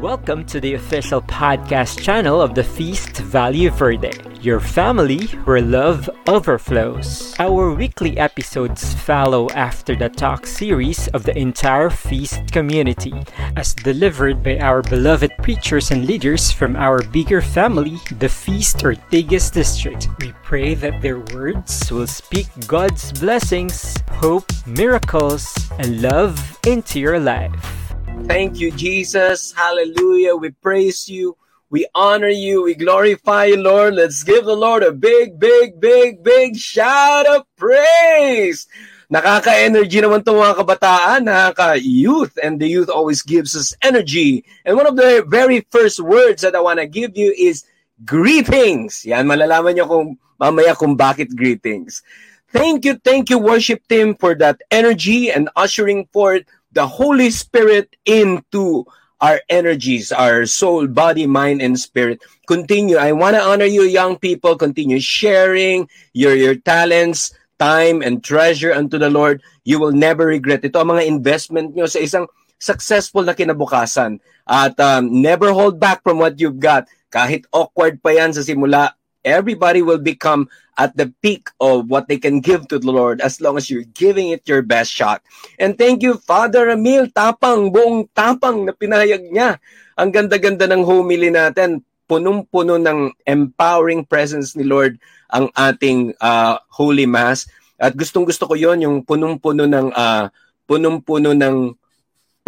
Welcome to the official podcast channel of the Feast Value Verde, your family where love overflows. Our weekly episodes follow after the talk series of the entire Feast community, as delivered by our beloved preachers and leaders from our bigger family, the Feast Ortigas District. We pray that their words will speak God's blessings, hope, miracles, and love into your life. Thank you, Jesus. Hallelujah. We praise you. We honor you. We glorify you, Lord. Let's give the Lord a big, big, big, big shout of praise. Nakaka-energy naman itong mga kabataan, nakaka-youth, and the youth always gives us energy. And one of the very first words that I want to give you is greetings. Yan, malalaman niyo kung mamaya kung bakit greetings. Thank you, thank you, worship team, for that energy and ushering forth the Holy Spirit into our energies, our soul, body, mind, and spirit. Continue. I want to honor you, young people. Continue sharing your, your talents, time, and treasure unto the Lord. You will never regret. Ito ang mga investment nyo sa isang successful na kinabukasan. At um, never hold back from what you've got. Kahit awkward pa yan sa simula, everybody will become at the peak of what they can give to the Lord as long as you're giving it your best shot. And thank you, Father Emil, tapang, buong tapang na pinahayag niya. Ang ganda-ganda ng homily natin. Punong-puno ng empowering presence ni Lord ang ating uh, Holy Mass. At gustong-gusto ko yon yung punong-puno ng uh, punong-puno ng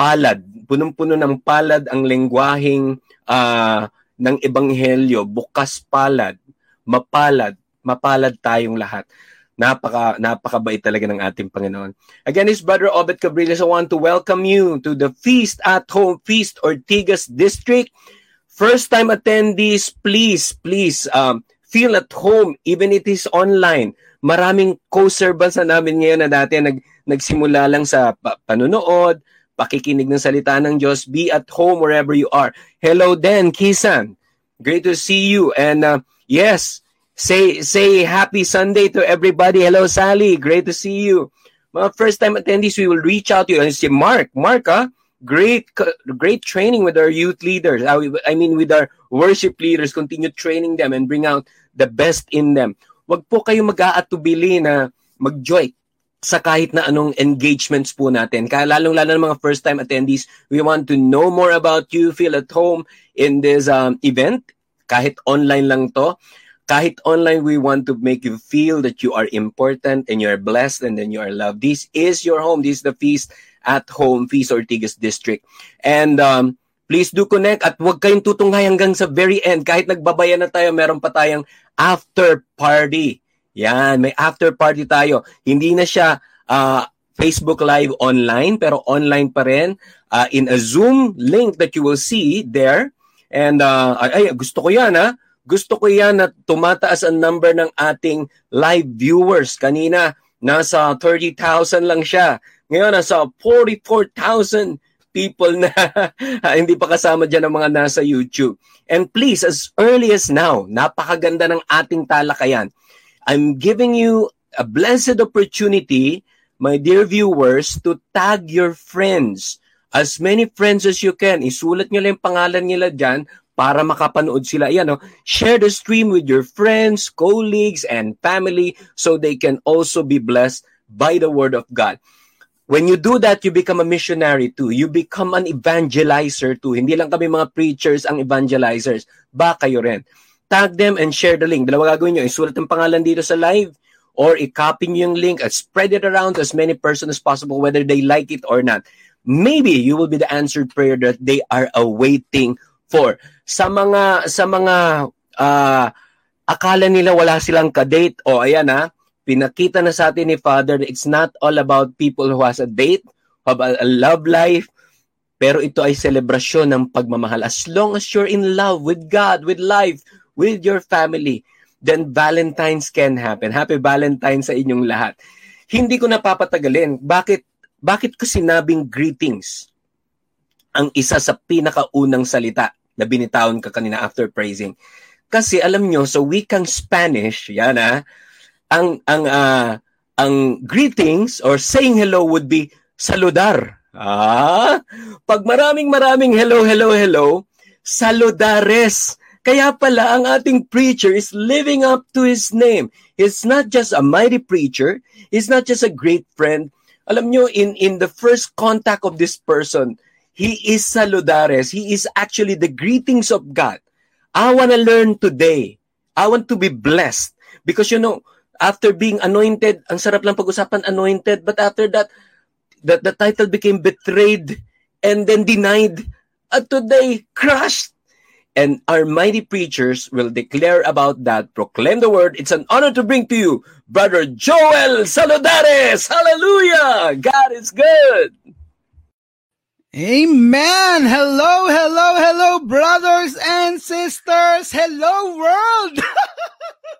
palad, punong-puno ng palad ang lengguaheng uh, ng ebanghelyo, bukas palad, mapalad, mapalad tayong lahat. Napaka, napakabait talaga ng ating Panginoon. Again, is Brother Obet Cabriles. I want to welcome you to the Feast at Home Feast Ortigas District. First time attendees, please, please, um, feel at home, even it is online. Maraming co-servants na namin ngayon na dati nag, nagsimula lang sa pa- panunood, pakikinig ng salita ng Diyos. Be at home wherever you are. Hello Den, Kisan. Great to see you. And uh, yes, Say say happy Sunday to everybody. Hello, Sally. Great to see you. Mga first time attendees, we will reach out to you. And say, Mark, Mark, ah, great great training with our youth leaders. I mean, with our worship leaders. Continue training them and bring out the best in them. Wag po kayo mag-aatubili na mag-joy sa kahit na anong engagements po natin. Kaya lalong-lalo ng mga first-time attendees, we want to know more about you, feel at home in this um, event. Kahit online lang to kahit online, we want to make you feel that you are important and you are blessed and then you are loved. This is your home. This is the Feast at Home, Feast Ortigas District. And um, please do connect at huwag kayong tutunghay hanggang sa very end. Kahit nagbabaya na tayo, meron pa tayong after party. Yan, may after party tayo. Hindi na siya uh, Facebook Live online, pero online pa rin uh, in a Zoom link that you will see there. And uh, ay, gusto ko yan ha gusto ko yan na tumataas ang number ng ating live viewers. Kanina, nasa 30,000 lang siya. Ngayon, nasa 44,000 people na hindi pa kasama dyan ang mga nasa YouTube. And please, as early as now, napakaganda ng ating talakayan. I'm giving you a blessed opportunity, my dear viewers, to tag your friends. As many friends as you can. Isulat nyo lang yung pangalan nila dyan para makapanood sila. Yan, no? Share the stream with your friends, colleagues, and family so they can also be blessed by the Word of God. When you do that, you become a missionary too. You become an evangelizer too. Hindi lang kami mga preachers ang evangelizers. Ba kayo rin. Tag them and share the link. Dalawa gagawin nyo. Isulat ang pangalan dito sa live or i-copy nyo yung link and spread it around to as many persons as possible whether they like it or not. Maybe you will be the answered prayer that they are awaiting for sa mga sa mga uh, akala nila wala silang ka-date o ayan ha pinakita na sa atin ni Father it's not all about people who has a date have a, a love life pero ito ay selebrasyon ng pagmamahal as long as you're in love with God with life with your family then Valentine's can happen happy Valentine's sa inyong lahat hindi ko napapatagalin bakit bakit ko sinabing greetings ang isa sa pinakaunang salita na binitawan ka kanina after praising. Kasi alam nyo, sa wikang Spanish, yan ah, ang, ang, uh, ang greetings or saying hello would be saludar. Ah, pag maraming maraming hello, hello, hello, saludares. Kaya pala ang ating preacher is living up to his name. He's not just a mighty preacher. He's not just a great friend. Alam nyo, in, in the first contact of this person, he is saludares. He is actually the greetings of God. I want to learn today. I want to be blessed. Because you know, after being anointed, ang sarap lang pag-usapan anointed, but after that, that the title became betrayed and then denied. At today, crushed and our mighty preachers will declare about that, proclaim the word. It's an honor to bring to you Brother Joel Saludares. Hallelujah! God is good. Amen. Hello, hello, hello, brothers and sisters. Hello, world.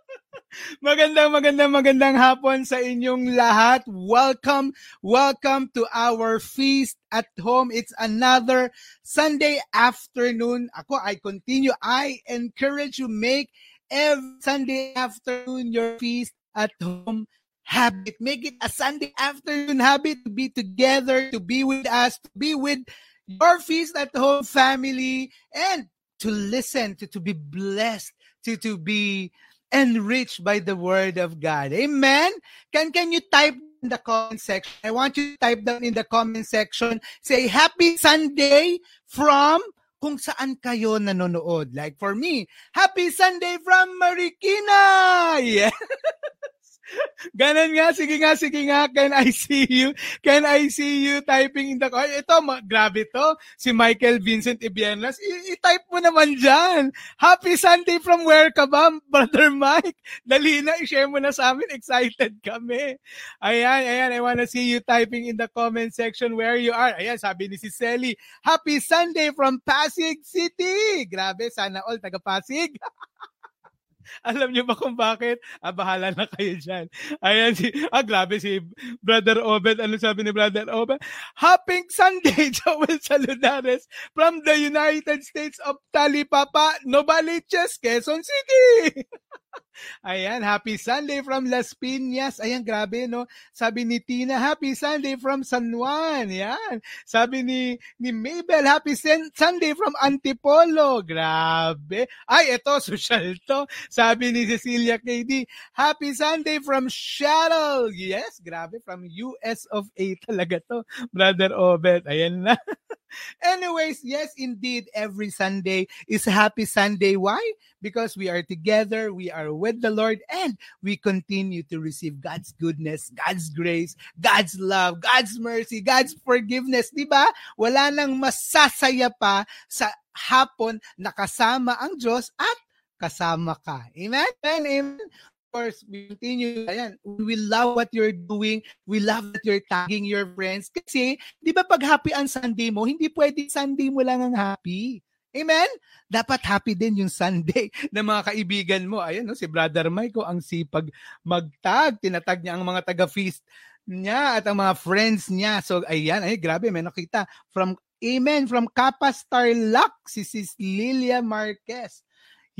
magandang, magandang, magandang hapon sa inyong lahat. Welcome, welcome to our feast at home. It's another Sunday afternoon. Ako, I continue. I encourage you make every Sunday afternoon your feast at home habit. Make it a Sunday afternoon habit to be together, to be with us, to be with your feast at home family, and to listen, to, to be blessed, to, to be enriched by the word of God. Amen. Can can you type in the comment section? I want you to type down in the comment section. Say happy Sunday from kung saan kayo nanonood. Like for me, happy Sunday from Marikina. Yeah. Ganon nga, sige nga, sige nga, can I see you? Can I see you typing in the car? Ito, ma- grabe to. Si Michael Vincent Ibiernas, I- i-type mo naman dyan. Happy Sunday from where ka ba, Brother Mike? Dali na, i-share mo na sa amin. Excited kami. Ayan, ayan, I wanna see you typing in the comment section where you are. Ayan, sabi ni si Selly, Happy Sunday from Pasig City. Grabe, sana all taga Pasig. Alam niyo ba kung bakit? Ah, bahala na kayo dyan. Ayan si, ah, grabe si Brother Obed. Ano sabi ni Brother Obed? Happy Sunday, Joel Saludares from the United States of Talipapa, Novaliches, Quezon City. Ayan, happy Sunday from Las Piñas. Ayan, grabe, no? Sabi ni Tina, happy Sunday from San Juan. Yan. Sabi ni, ni Mabel, happy Sunday from Antipolo. Grabe. Ay, ito, social to. Sabi ni Cecilia KD, happy Sunday from Seattle. Yes, grabe, from US of A talaga to. Brother Obet. Ayan na. Anyways, yes, indeed, every Sunday is happy Sunday. Why? Because we are together, we are with the Lord, and we continue to receive God's goodness, God's grace, God's love, God's mercy, God's forgiveness. Di ba? Wala nang masasaya pa sa hapon na kasama ang Diyos at kasama ka. Amen? Amen course, we continue. Ayan, we love what you're doing. We love that you're tagging your friends. Kasi, di ba pag happy ang Sunday mo, hindi pwede Sunday mo lang ang happy. Amen? Dapat happy din yung Sunday ng mga kaibigan mo. Ayan, no, si Brother Mike, oh, ang sipag magtag. Tinatag niya ang mga taga-feast niya at ang mga friends niya. So, ayan, ay, grabe, may nakita. From, amen, from Kappa Starlock, si Sis Lilia Marquez.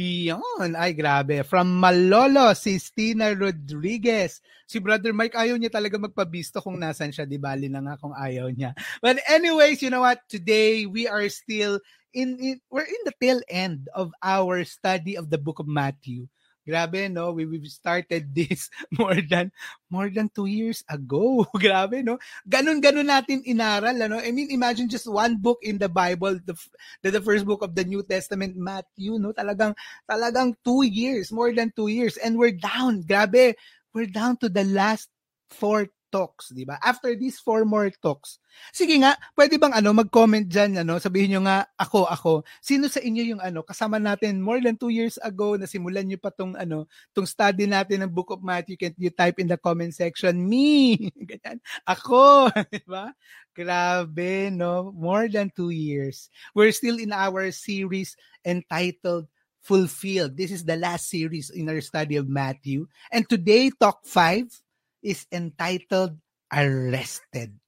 Yun. Ay, grabe. From Malolo, si Stina Rodriguez. Si Brother Mike, ayaw niya talaga magpabisto kung nasan siya. Di bali na nga kung ayaw niya. But anyways, you know what? Today, we are still in, in we're in the tail end of our study of the book of Matthew. Grabe, no? We, we've started this more than more than two years ago. Grabe, no? Ganun-ganun natin inaral, ano? I mean, imagine just one book in the Bible, the, the, the first book of the New Testament, Matthew, no? Talagang, talagang two years, more than two years. And we're down, grabe. We're down to the last four talks, di ba? After these four more talks, sige nga, pwede bang ano, mag-comment dyan, ano, sabihin nyo nga, ako, ako, sino sa inyo yung ano, kasama natin more than two years ago, na simulan nyo pa tong ano, tong study natin ng Book of Matthew, can you type in the comment section, me, ganyan, ako, di ba? Grabe, no? More than two years. We're still in our series entitled Fulfilled. This is the last series in our study of Matthew. And today, talk five, is entitled Arrested.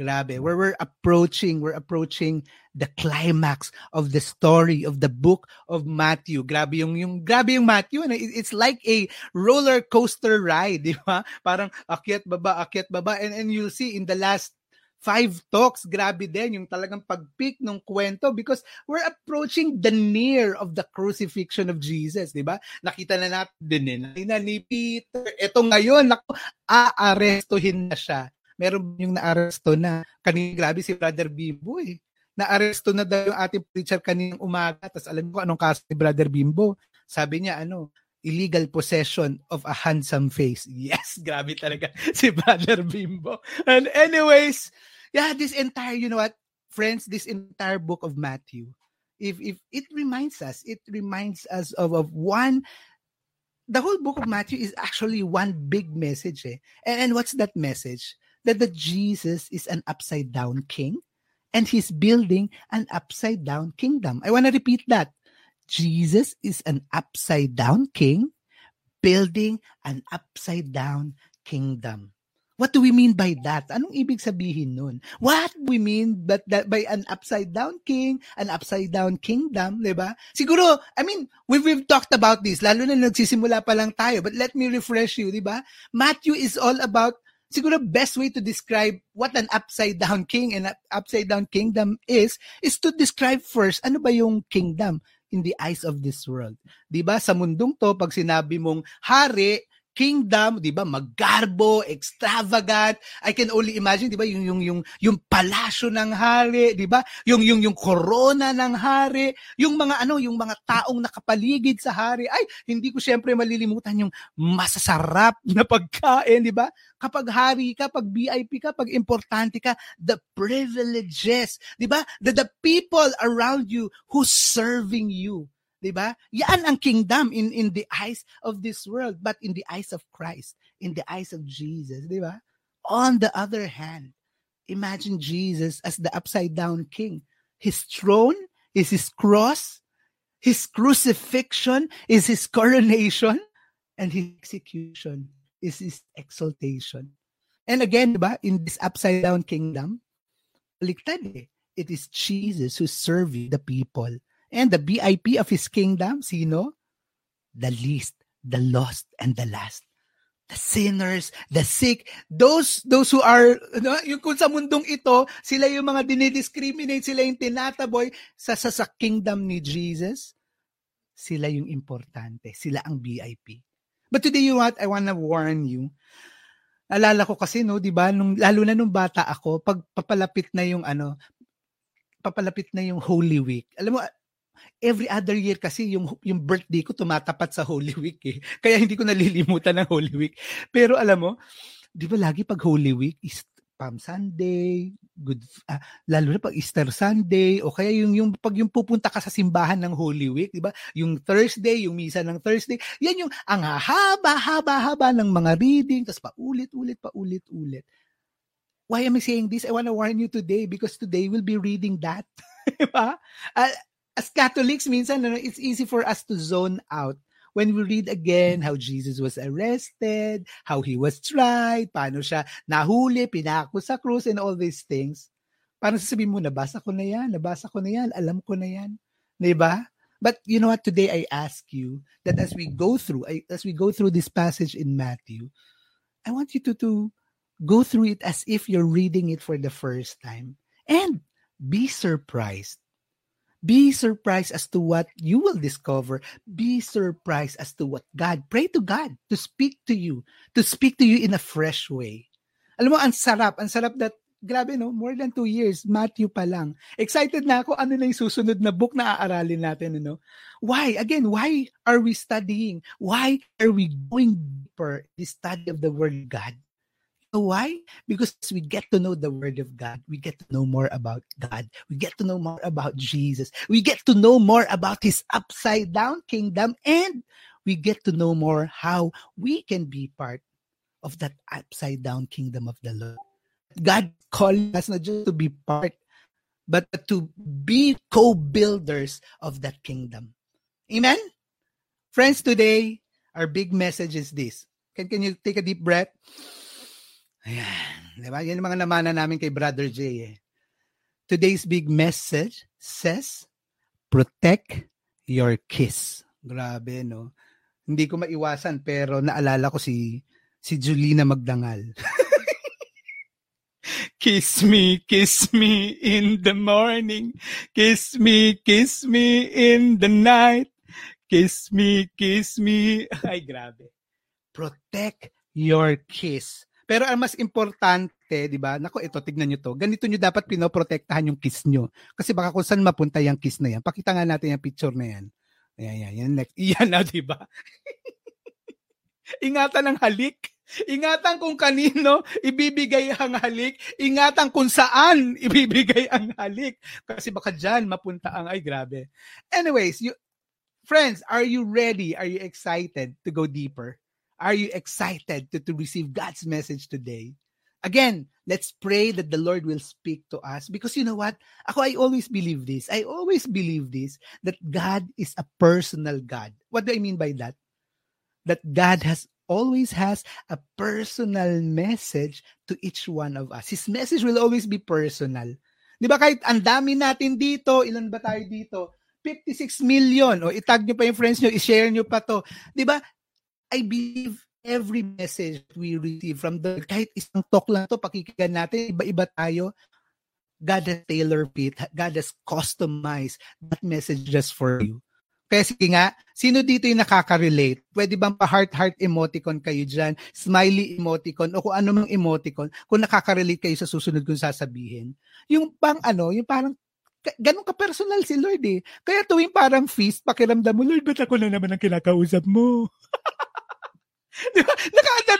Grabe, hmm. where we're approaching, we're approaching the climax of the story of the book of Matthew. Grabe yung, yung grabe yung Matthew. Ano? It's like a roller coaster ride, di ba? Parang akyat baba, akyat baba. And, and you'll see in the last Five talks, grabe din yung talagang pag-pick ng kwento because we're approaching the near of the crucifixion of Jesus, di ba? Nakita na natin din ni Peter. Ito ngayon, naku, aarestuhin na siya. Meron yung naaresto na. Kanina grabe si Brother Bimbo eh. Naaresto na daw yung ating preacher kaninang umaga. Tapos alam ko anong kaso ni Brother Bimbo. Sabi niya ano, illegal possession of a handsome face. Yes, grabe talaga si Brother Bimbo. And anyways, yeah, this entire, you know what, friends, this entire book of Matthew, if if it reminds us, it reminds us of, of one the whole book of Matthew is actually one big message. Eh? And, and what's that message? That the Jesus is an upside down king and he's building an upside down kingdom. I want to repeat that. Jesus is an upside down king building an upside down kingdom. What do we mean by that? Anong ibig sabihin nun? What we mean but that by an upside down king, an upside down kingdom, di ba? Siguro, I mean, we've, we've talked about this, lalo na nagsisimula pa lang tayo, but let me refresh you, di ba? Matthew is all about siguro best way to describe what an upside down king and an upside down kingdom is is to describe first ano ba yung kingdom in the eyes of this world. 'Di ba? Sa mundong 'to pag sinabi mong hari, kingdom, 'di ba? Maggarbo, extravagant. I can only imagine, 'di ba, yung yung yung yung palasyo ng hari, 'di ba? Yung yung yung corona ng hari, yung mga ano, yung mga taong nakapaligid sa hari. Ay, hindi ko siyempre malilimutan yung masasarap na pagkain, 'di ba? Kapag hari ka, pag VIP ka, pag importante ka, the privileges, 'di ba? The the people around you who's serving you 'di ba? Yan ang kingdom in in the eyes of this world, but in the eyes of Christ, in the eyes of Jesus, 'di ba? On the other hand, imagine Jesus as the upside down king. His throne is his cross, his crucifixion is his coronation, and his execution is his exaltation. And again, diba, in this upside down kingdom, baliktad eh. It is Jesus who's serving the people And the VIP of his kingdom, sino? The least, the lost, and the last. The sinners, the sick, those those who are, no, yung kung sa mundong ito, sila yung mga dinidiscriminate, sila yung tinataboy sa, sa, sa kingdom ni Jesus. Sila yung importante. Sila ang VIP. But today, you know what? I wanna warn you. Alala ko kasi, no, di ba, nung, lalo na nung bata ako, pag papalapit na yung ano, papalapit na yung Holy Week. Alam mo, every other year kasi yung yung birthday ko tumatapat sa Holy Week eh. Kaya hindi ko nalilimutan ng Holy Week. Pero alam mo, 'di ba lagi pag Holy Week is Palm Sunday, good uh, lalo na pag Easter Sunday o kaya yung yung pag yung pupunta ka sa simbahan ng Holy Week, 'di ba? Yung Thursday, yung misa ng Thursday, yan yung ang haba haba haba ng mga reading, tapos paulit-ulit paulit-ulit. Why am I saying this? I want to warn you today because today we'll be reading that. diba? Uh, as Catholics, minsan it's easy for us to zone out when we read again how Jesus was arrested, how he was tried, paano siya nahuli, pinako sa and all these things. Parang sasabihin mo, nabasa ko na yan, nabasa ko na yan, alam ko na yan. Diba? But you know what? Today I ask you that as we go through, as we go through this passage in Matthew, I want you to, to go through it as if you're reading it for the first time and be surprised Be surprised as to what you will discover. Be surprised as to what God, pray to God to speak to you, to speak to you in a fresh way. Alam mo, ang sarap, ang sarap that, grabe no, more than two years, Matthew pa lang. Excited na ako, ano na yung susunod na book na aaralin natin, ano? Why? Again, why are we studying? Why are we going deeper the study of the Word God? Why? Because we get to know the Word of God. We get to know more about God. We get to know more about Jesus. We get to know more about His upside down kingdom. And we get to know more how we can be part of that upside down kingdom of the Lord. God calling us not just to be part, but to be co builders of that kingdom. Amen? Friends, today, our big message is this. Can, can you take a deep breath? Ayan. Diba? Yan mga namana namin kay Brother J. Eh. Today's big message says, protect your kiss. Grabe, no? Hindi ko maiwasan, pero naalala ko si si Julina Magdangal. Kiss me, kiss me in the morning. Kiss me, kiss me in the night. Kiss me, kiss me. Ay, grabe. Protect your kiss. Pero ang mas importante, di ba? Nako, ito, tignan nyo to. Ganito nyo dapat pinoprotektahan yung kiss nyo. Kasi baka kung saan mapunta yung kiss na yan. Pakita nga natin yung picture na yan. Ayan, yan, yan. Next. Iyan na, di ba? Ingatan ng halik. Ingatan kung kanino ibibigay ang halik. Ingatan kung saan ibibigay ang halik. Kasi baka dyan mapunta ang, ay grabe. Anyways, you, friends, are you ready? Are you excited to go deeper? Are you excited to, to receive God's message today? Again, let's pray that the Lord will speak to us because you know what? Ako, I always believe this. I always believe this that God is a personal God. What do I mean by that? That God has always has a personal message to each one of us. His message will always be personal. Di ba kahit ang dami natin dito, ilan ba tayo dito? 56 million. O itag nyo pa yung friends nyo, i-share nyo pa to. Di ba? I believe every message we receive from the kahit isang talk lang to pakikinggan natin iba-iba tayo God has tailor fit God has customized that message just for you kaya sige nga sino dito yung nakaka-relate pwede bang pa heart heart emoticon kayo diyan smiley emoticon o kung ano mang emoticon kung nakaka-relate kayo sa susunod kong sasabihin yung pang ano yung parang ganun ka personal si Lord eh. Kaya tuwing parang feast, pakiramdam mo, Lord, ba't ako na naman ang kinakausap mo? Di ba?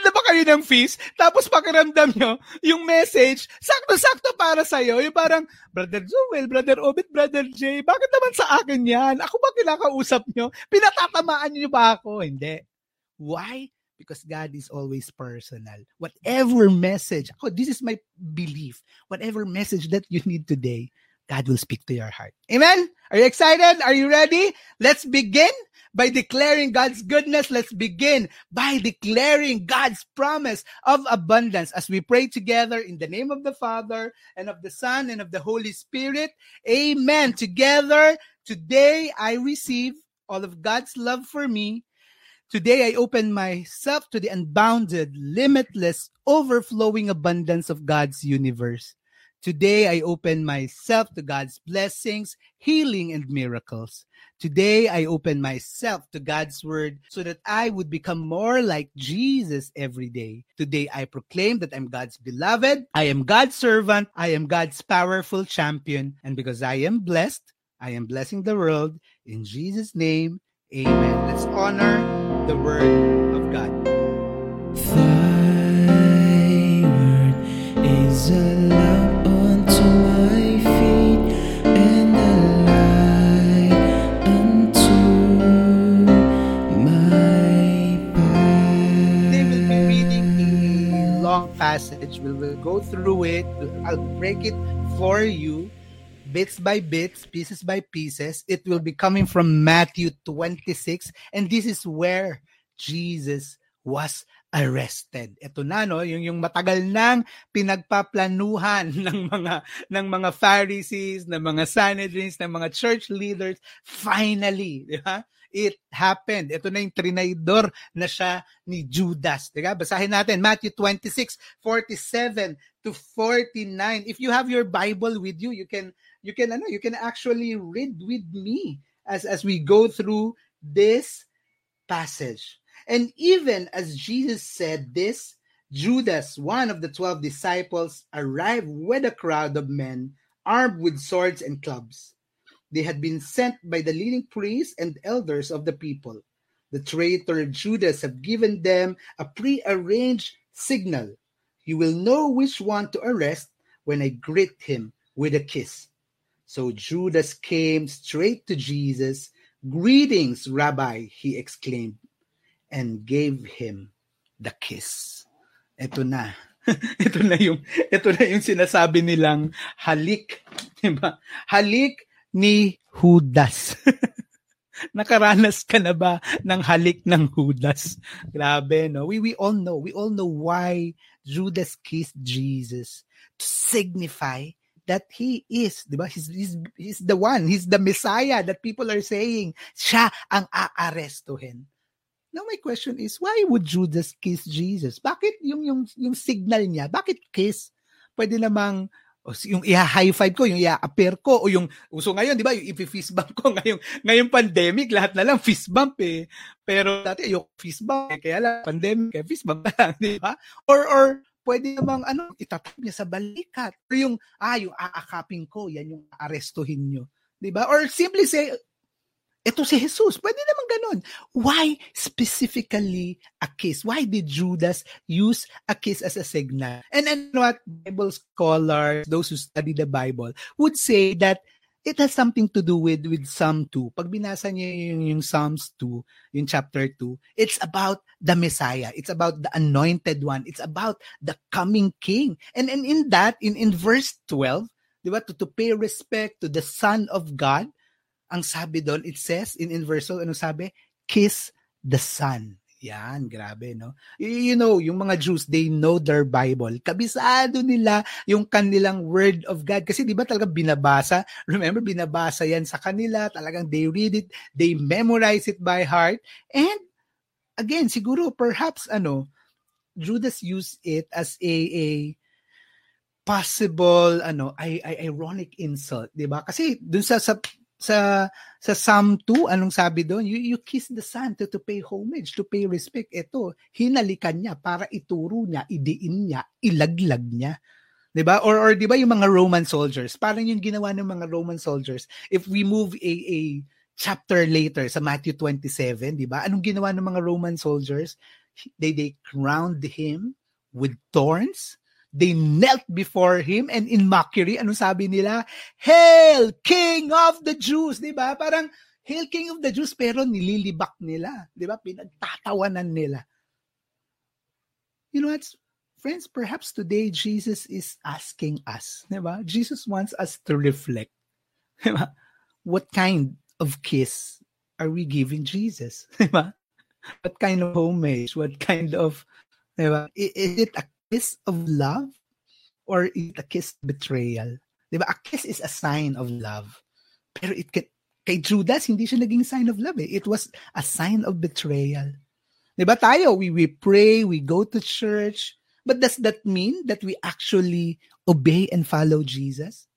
Na ba kayo ng feast? Tapos pakiramdam nyo, yung message, sakto-sakto para sa'yo. Yung parang, Brother Joel, Brother Obit, Brother Jay, bakit naman sa akin yan? Ako ba kinakausap nyo? Pinatatamaan nyo ba ako? Hindi. Why? Because God is always personal. Whatever message, ako, this is my belief. Whatever message that you need today, God will speak to your heart. Amen? Are you excited? Are you ready? Let's begin by declaring God's goodness. Let's begin by declaring God's promise of abundance as we pray together in the name of the Father and of the Son and of the Holy Spirit. Amen. Together, today I receive all of God's love for me. Today I open myself to the unbounded, limitless, overflowing abundance of God's universe. Today, I open myself to God's blessings, healing, and miracles. Today, I open myself to God's word so that I would become more like Jesus every day. Today, I proclaim that I'm God's beloved, I am God's servant, I am God's powerful champion, and because I am blessed, I am blessing the world. In Jesus' name, amen. Let's honor the word of God. Thy word is a passage. We will go through it. I'll break it for you bits by bits, pieces by pieces. It will be coming from Matthew 26 and this is where Jesus was arrested. Ito na no, yung yung matagal nang pinagpaplanuhan ng mga ng mga Pharisees, ng mga Sanhedrins, ng mga church leaders finally, di ba? It happened. Ito na yung trinaydor na siya ni Judas. Diba? Basahin natin Matthew 26, 47 to 49. If you have your Bible with you, you can you can ano, you can actually read with me as as we go through this passage. And even as Jesus said this, Judas, one of the 12 disciples, arrived with a crowd of men armed with swords and clubs. They had been sent by the leading priests and elders of the people. The traitor Judas had given them a prearranged signal. You will know which one to arrest when I greet him with a kiss. So Judas came straight to Jesus. Greetings, Rabbi, he exclaimed, and gave him the kiss. Ito na. ito na yung ito na yung sinasabi nilang halik, ba? Halik ni Judas. Nakaranas ka na ba ng halik ng Judas? Grabe, no? We we all know. We all know why Judas kissed Jesus to signify that he is, 'di ba? He's, he's he's the one, he's the Messiah that people are saying siya ang aarestuhin. Now my question is, why would Judas kiss Jesus? Bakit yung yung yung signal niya? Bakit kiss? pwede namang yung i-high five ko, yung i-appear ko, o yung uso ngayon, di ba, yung i-fist bump ko ngayong, ngayong pandemic, lahat na lang fist bump eh. Pero dati ayoko fist bump eh, kaya lang pandemic, kaya fist bump lang, di ba? Or, or pwede namang ano, itatap niya sa balikat. Or yung, ah, yung aakapin ko, yan yung arestuhin nyo. Di ba? Or simply say, ito si Jesus. Pwede naman ganun. Why specifically a kiss? Why did Judas use a kiss as a signal? And, and what Bible scholars, those who study the Bible, would say that it has something to do with with Psalm 2. Pag binasa niyo yung, yung Psalms 2, yung chapter 2, it's about the Messiah. It's about the anointed one. It's about the coming king. And, and in that, in, in verse 12, di ba, to, to pay respect to the Son of God, ang sabi doon, it says in, in verse 12, ano sabi? Kiss the Son. Yan, grabe, no? You know, yung mga Jews, they know their Bible. Kabisado nila yung kanilang word of God. Kasi di ba talaga binabasa? Remember, binabasa yan sa kanila. Talagang they read it, they memorize it by heart. And again, siguro perhaps ano, Judas used it as a a possible ano, I ironic insult, 'di ba? Kasi dun sa sa sa sa Psalm 2, anong sabi doon? You, you kiss the son to, to pay homage, to pay respect. Ito, hinalikan niya para ituro niya, idiin niya, ilaglag niya. 'Di ba? Or or 'di ba yung mga Roman soldiers? Parang yung ginawa ng mga Roman soldiers. If we move a a chapter later sa Matthew 27, 'di ba? Anong ginawa ng mga Roman soldiers? They they crowned him with thorns. They knelt before him and in mockery, anong sabi nila? Hail, King of the Jews! Di ba? Parang, Hail, King of the Jews, pero nililibak nila. Di ba? Pinagtatawanan nila. You know what? Friends, perhaps today Jesus is asking us, di ba? Jesus wants us to reflect. Di ba? What kind of kiss are we giving Jesus? Di ba? What kind of homage? What kind of, di ba? Is it a kiss of love or is a kiss betrayal? Di ba? A kiss is a sign of love. Pero it can, kay Judas, hindi siya naging sign of love eh. It was a sign of betrayal. Di ba tayo, we, we pray, we go to church, but does that mean that we actually obey and follow Jesus?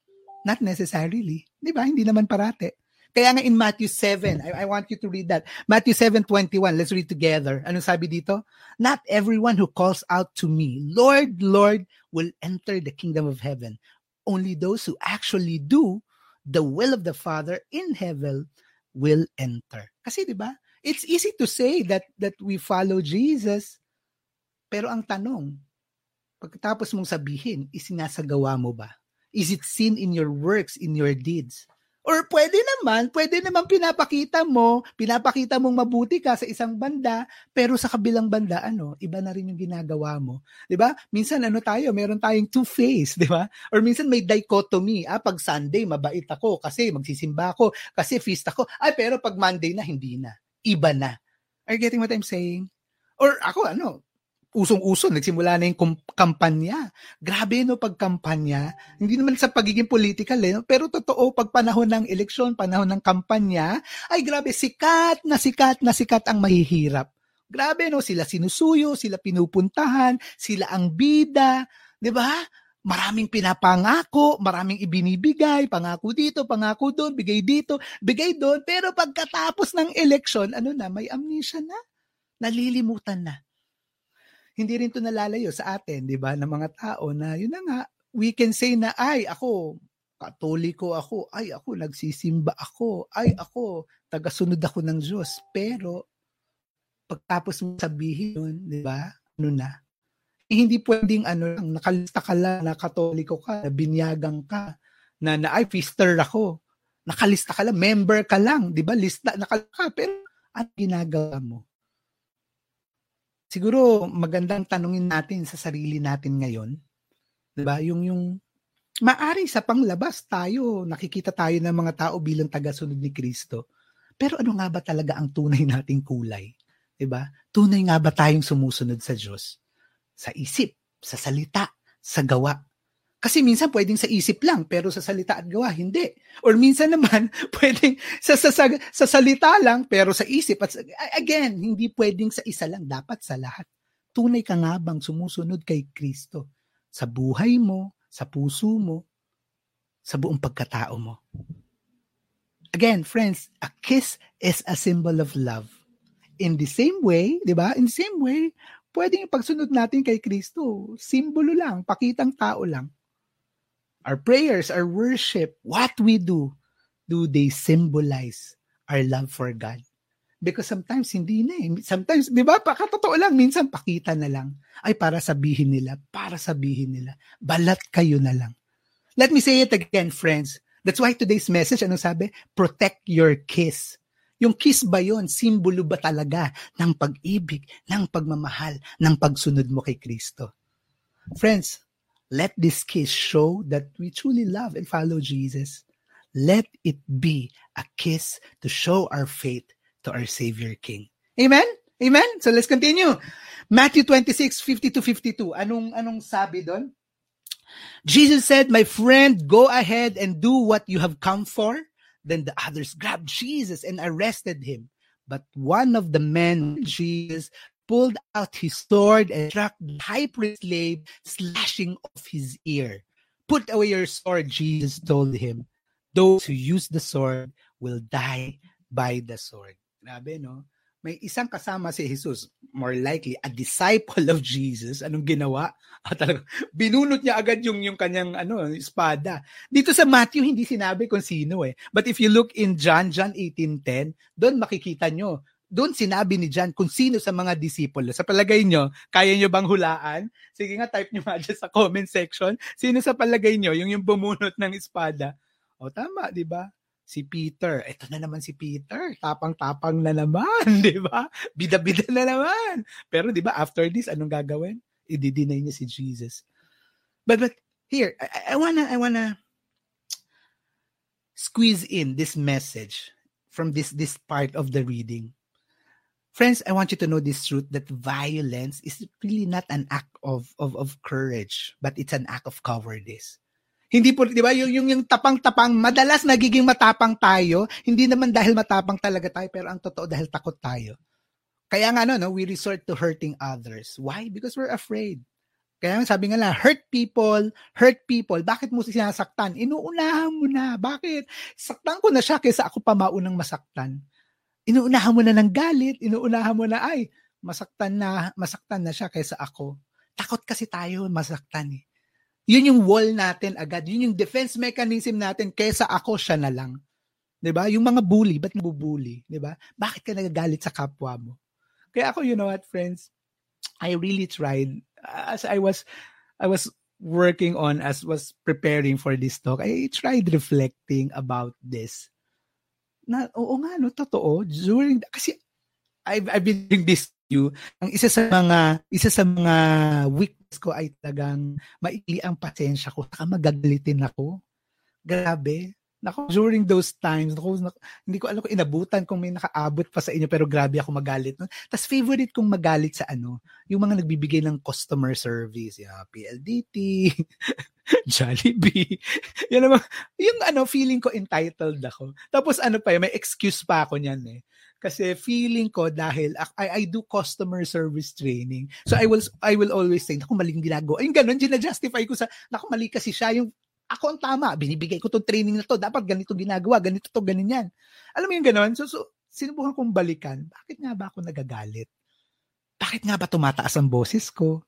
Not necessarily. Di ba? Hindi naman parate. Kaya nga in Matthew 7, I, I want you to read that. Matthew 7:21, let's read together. Anong sabi dito? Not everyone who calls out to me, Lord, Lord, will enter the kingdom of heaven. Only those who actually do the will of the Father in heaven will enter. Kasi 'di ba? It's easy to say that that we follow Jesus. Pero ang tanong, pagkatapos mong sabihin, isinasagawa mo ba? Is it seen in your works, in your deeds? Or pwede naman, pwede naman pinapakita mo, pinapakita mong mabuti ka sa isang banda, pero sa kabilang banda, ano, iba na rin yung ginagawa mo. ba? Minsan ano tayo, meron tayong two-face, 'di ba? Or minsan may dichotomy, ah, pag Sunday mabait ako kasi magsisimba ako, kasi feast ako. Ay, pero pag Monday na hindi na. Iba na. Are you getting what I'm saying? Or ako ano, usong-uso, nagsimula na yung kampanya. Grabe no pagkampanya. Hindi naman sa pagiging political eh, pero totoo pag panahon ng eleksyon, panahon ng kampanya, ay grabe sikat na sikat na sikat ang mahihirap. Grabe no, sila sinusuyo, sila pinupuntahan, sila ang bida, 'di ba? Maraming pinapangako, maraming ibinibigay, pangako dito, pangako doon, bigay dito, bigay doon, pero pagkatapos ng eleksyon, ano na, may amnesia na. Nalilimutan na hindi rin to nalalayo sa atin, 'di ba, ng mga tao na yun na nga, we can say na ay ako katoliko ako, ay ako nagsisimba ako, ay ako tagasunod ako ng Diyos. Pero pagtapos mo sabihin yun, 'di ba? Ano na? Eh, hindi pwedeng ano lang, nakalista ka lang na katoliko ka, na binyagang ka, na, na ay feaster ako. Nakalista ka lang, member ka lang, 'di ba? Lista nakalista ka, pero ano ginagawa mo? Siguro magandang tanungin natin sa sarili natin ngayon, 'di ba? Yung yung maari sa panglabas tayo, nakikita tayo ng mga tao bilang tagasunod ni Kristo. Pero ano nga ba talaga ang tunay nating kulay? 'Di ba? Tunay nga ba tayong sumusunod sa Diyos? Sa isip, sa salita, sa gawa. Kasi minsan pwedeng sa isip lang, pero sa salita at gawa, hindi. Or minsan naman, pwedeng sa, sa, sa, sa salita lang, pero sa isip. At again, hindi pwedeng sa isa lang, dapat sa lahat. Tunay ka nga bang sumusunod kay Kristo? Sa buhay mo, sa puso mo, sa buong pagkatao mo. Again, friends, a kiss is a symbol of love. In the same way, di ba? In the same way, pwedeng pagsunod natin kay Kristo, simbolo lang, pakitang tao lang. Our prayers, our worship, what we do, do they symbolize our love for God? Because sometimes hindi na eh. Sometimes, di ba, pakatotoo lang, minsan pakita na lang. Ay, para sabihin nila, para sabihin nila. Balat kayo na lang. Let me say it again, friends. That's why today's message, ano sabi? Protect your kiss. Yung kiss ba yon Simbolo ba talaga ng pag-ibig, ng pagmamahal, ng pagsunod mo kay Kristo? Friends, let this kiss show that we truly love and follow Jesus. Let it be a kiss to show our faith to our Savior King. Amen? Amen? So let's continue. Matthew 26, 50 to 52. Anong, anong sabi doon? Jesus said, My friend, go ahead and do what you have come for. Then the others grabbed Jesus and arrested him. But one of the men, Jesus, pulled out his sword and struck the high priest slave, slashing off his ear. Put away your sword, Jesus told him. Those who use the sword will die by the sword. Grabe, no? may isang kasama si Jesus, more likely a disciple of Jesus, anong ginawa? Ah, talaga, binunot niya agad yung yung kanyang ano, espada. Dito sa Matthew hindi sinabi kung sino eh. But if you look in John, John 18:10, doon makikita nyo, doon sinabi ni John kung sino sa mga disipulo. Sa palagay nyo, kaya nyo bang hulaan? Sige nga, type nyo nga dyan sa comment section. Sino sa palagay nyo, yung yung bumunot ng espada? O tama, di ba? si Peter. Ito na naman si Peter. Tapang-tapang na naman, di ba? Bida-bida na naman. Pero di ba, after this, anong gagawin? I-deny niya si Jesus. But, but here, I, I wanna, I wanna squeeze in this message from this, this part of the reading. Friends, I want you to know this truth that violence is really not an act of, of, of courage, but it's an act of cowardice. Hindi po, di ba, yung, yung, yung tapang-tapang, madalas nagiging matapang tayo, hindi naman dahil matapang talaga tayo, pero ang totoo dahil takot tayo. Kaya nga, no, no, we resort to hurting others. Why? Because we're afraid. Kaya sabi nga lang, hurt people, hurt people. Bakit mo sinasaktan? Inuunahan mo na. Bakit? Saktan ko na siya kaysa ako pa maunang masaktan. Inuunahan mo na ng galit. Inuunahan mo na, ay, masaktan na, masaktan na siya kaysa ako. Takot kasi tayo masaktan eh. Yun yung wall natin agad. Yun yung defense mechanism natin kesa ako siya na lang. 'Di ba? Yung mga bully, ba't nabubully, 'di ba? Bakit ka nagagalit sa kapwa mo? Kaya ako, you know what, friends? I really tried as I was I was working on as was preparing for this talk. I tried reflecting about this. Na oo nga no, totoo. During kasi I've I've been doing this you. Ang isa sa mga isa sa mga weakness ko ay talagang maikli ang pasensya ko. Saka magagalitin ako. Grabe. Nako, during those times, nako, nako, hindi ko alam kung inabutan kung may nakaabot pa sa inyo, pero grabe ako magalit. No? Tapos favorite kong magalit sa ano, yung mga nagbibigay ng customer service, yeah, PLDT, Jollibee. yan naman, yung ano, feeling ko entitled ako. Tapos ano pa, may excuse pa ako niyan eh. Kasi feeling ko dahil I, I do customer service training. So I will I will always say, naku, maling ginagawa. Ayun, ganun, gina-justify ko sa, naku, mali kasi siya yung ako ang tama, binibigay ko tong training na to, dapat ganito ginagawa, ganito to, ganyan. Alam mo yung ganun? So, so sinubukan kong balikan, bakit nga ba ako nagagalit? Bakit nga ba tumataas ang boses ko?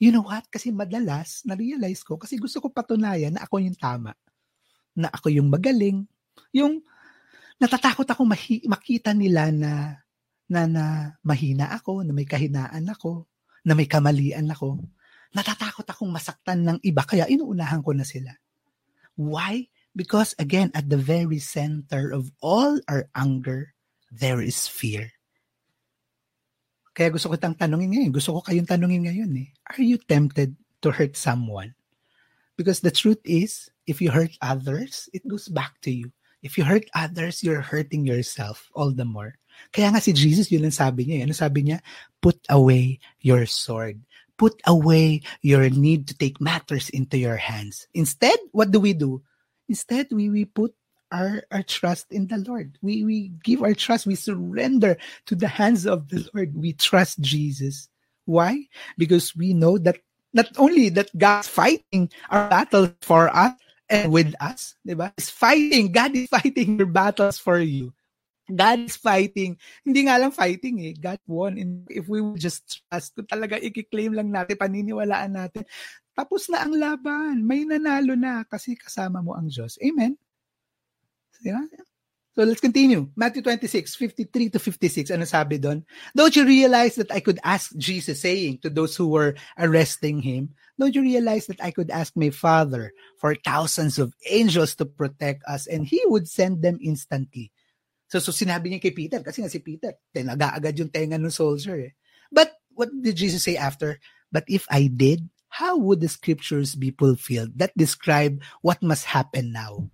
You know what? Kasi madalas, na-realize ko, kasi gusto ko patunayan na ako yung tama. Na ako yung magaling. Yung, natatakot ako mahi- makita nila na, na, na mahina ako, na may kahinaan ako, na may kamalian ako. Natatakot akong masaktan ng iba, kaya inuunahan ko na sila. Why? Because again, at the very center of all our anger, there is fear. Kaya gusto ko itang tanungin ngayon. Gusto ko kayong tanungin ngayon eh. Are you tempted to hurt someone? Because the truth is, if you hurt others, it goes back to you. If you hurt others, you're hurting yourself all the more. Kaya nga si Jesus, yun ang sabi niya. Eh. Ano sabi niya? Put away your sword. Put away your need to take matters into your hands. Instead, what do we do? Instead, we, we put our, our trust in the Lord. We, we give our trust. We surrender to the hands of the Lord. We trust Jesus. Why? Because we know that not only that God's fighting our battles for us and with us, di ba? Is fighting. God is fighting your battles for you. God is fighting. Hindi nga lang fighting eh. God won. And if we would just trust, kung talaga i-claim lang natin, paniniwalaan natin, tapos na ang laban. May nanalo na kasi kasama mo ang Diyos. Amen? So let's continue. Matthew 26, 53 to 56. Ano sabi doon? Don't you realize that I could ask Jesus saying to those who were arresting him, don't you realize that I could ask my Father for thousands of angels to protect us and He would send them instantly. So, so sinabi niya kay Peter, kasi nga si Peter, tinaga agad yung tenga ng soldier eh. But what did Jesus say after? But if I did, how would the scriptures be fulfilled that describe what must happen now?